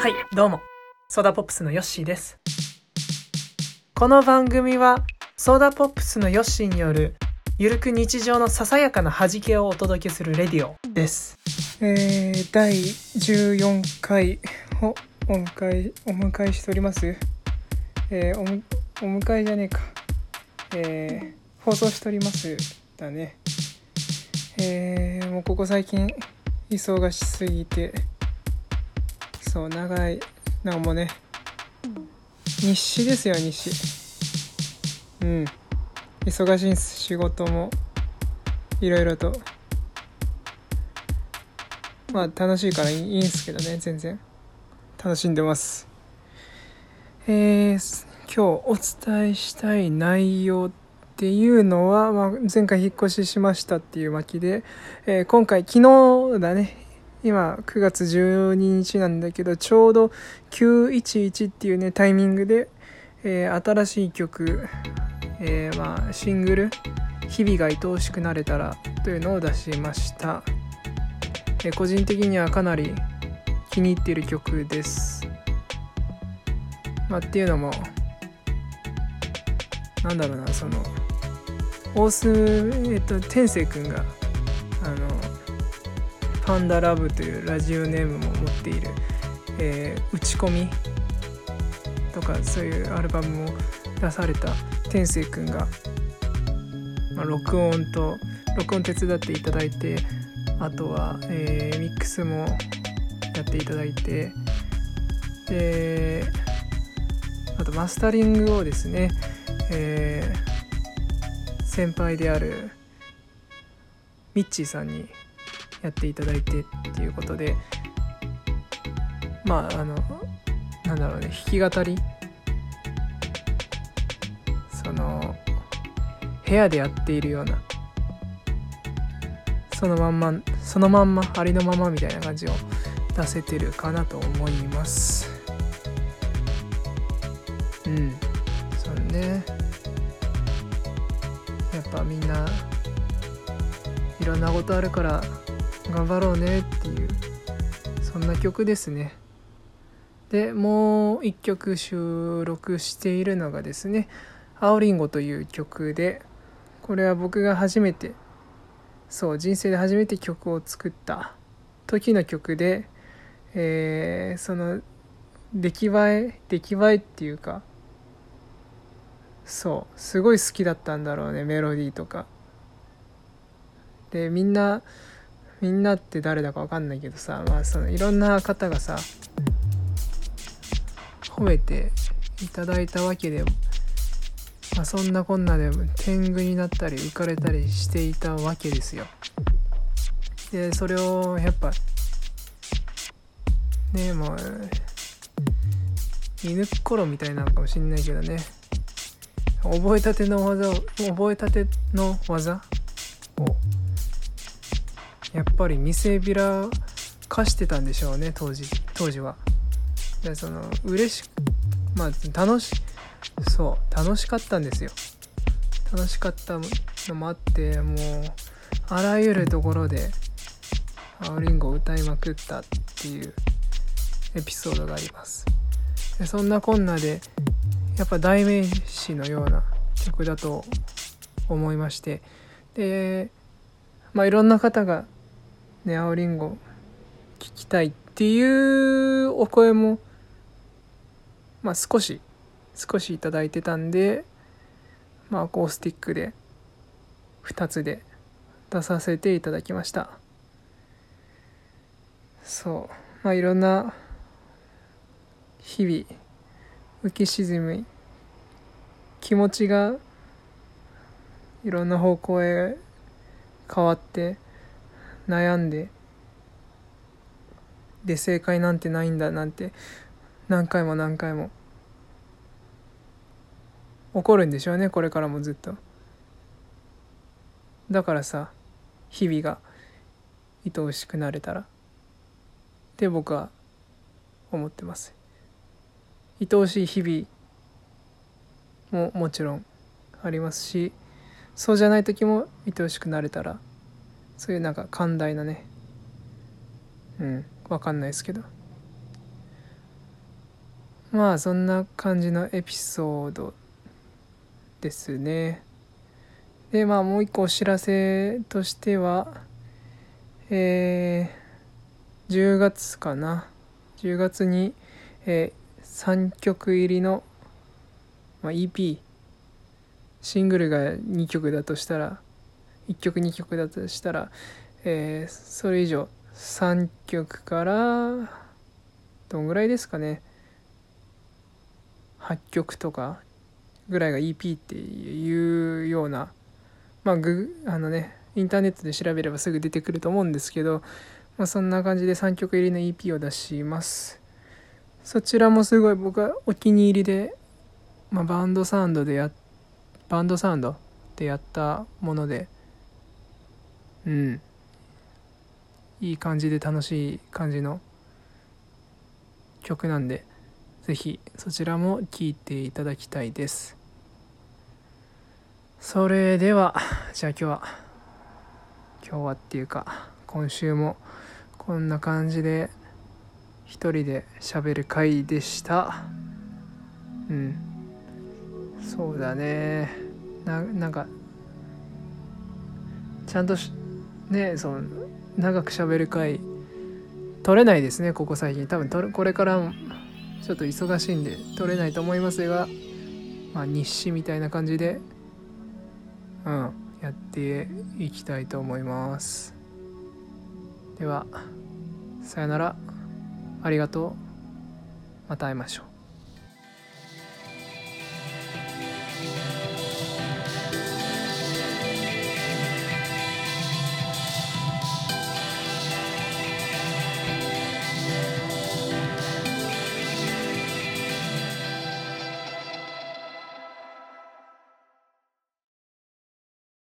はい、どうも。ソーダポップスのヨッシーです。この番組は、ソーダポップスのヨッシーによる、ゆるく日常のささやかな弾けをお届けするレディオです。えー、第14回をお迎え、お迎えしております。えー、おむ、お迎えじゃねえか。えー、放送しております。だね。えー、もうここ最近、忙しすぎて、そう長いなんかもうね日誌ですよ日誌。うん。忙しいんす仕事もいろいろと。まあ楽しいからいいんすけどね全然。楽しんでます。えー、今日お伝えしたい内容っていうのは、まあ、前回引っ越ししましたっていう巻で、えー今回昨日だね今9月12日なんだけどちょうど911っていうねタイミングで、えー新しい曲、えーまあ、シングル「日々が愛おしくなれたら」というのを出しました、えー個人的にはかなり気に入っている曲です、まあ、っていうのもなんだろうなその大須えっと天聖くんがあのパンダラブというラジオネームも持っている、えー打ち込みとかそういうアルバムを出された天聖くんが、まあ、録音と録音手伝っていただいてあとは、えーミックスもやっていただいてであとマスタリングをですね、えー先輩であるミッチーさんにやっていただいてっていうことでまああのなんだろうね弾き語り。その部屋でやっているようなそのまんまそのまんまありのままみたいな感じを出せてるかなと思います。うん。そうね。やっぱみんないろんなことあるから頑張ろうねっていうそんな曲ですね。でもう一曲収録しているのがですね「青りんご」という曲でこれは僕が初めてそう人生で初めて曲を作った時の曲で、えーその出来栄え出来栄えっていうかそうすごい好きだったんだろうねメロディーとか。でみんなみんなって誰だか分かんないけどさ、まあ、そのいろんな方がさ褒めていただいたわけで、まあ、そんなこんなで天狗になったり浮かれたりしていたわけですよ。でそれをやっぱねもう見抜く頃みたいなのかもしんないけどね。覚えたての技覚えたての技やっぱり見せびらかしてたんでしょうね当時当時は。でその嬉しくまあ楽しそう楽しかったんですよ。楽しかったのもあってもうあらゆるところで青りんごを歌いまくったっていうエピソードがあります。でそんなこんなでやっぱ代名詞のような曲だと思いまして。でまあいろんな方がね青りんご聞きたいっていうお声もまあ少し少しいただいてたんでまあアコースティックで2つで出させていただきました。そう。まあいろんな日々浮き沈み気持ちがいろんな方向へ変わって悩んでで正解なんてないんだなんて何回も何回も起こるんでしょうねこれからもずっと。だからさ日々が愛おしくなれたらって僕は思ってます。愛おしい日々ももちろんありますしそうじゃない時も愛おしくなれたらそういうなんか寛大なね。うんわかんないですけど。まあそんな感じのエピソードですね。でまあもう一個お知らせとしてはえー、10月かな。10月に、えー、3曲入りの、まあ、EP シングルが2曲だとしたら1曲2曲だとしたら、えー、それ以上3曲からどんぐらいですかね。8曲とかぐらいが EP っていうようなまあグあのねインターネットで調べればすぐ出てくると思うんですけど、まあ、そんな感じで3曲入りの EP を出します。そちらもすごい僕はお気に入りで、まあ、バンドサウンドでやバンドサウンドでやったものでうん。いい感じで楽しい感じの曲なんでぜひそちらも聴いていただきたいです。それではじゃあ今日は今日はっていうか今週もこんな感じで一人で喋る回でした。うん。そうだね。ななんかちゃんとしねその長く喋る回取れないですねここ最近。多分これからもちょっと忙しいんで取れないと思いますがまあ日誌みたいな感じでうんやっていきたいと思います。ではさよなら。ありがとう。また会いましょう。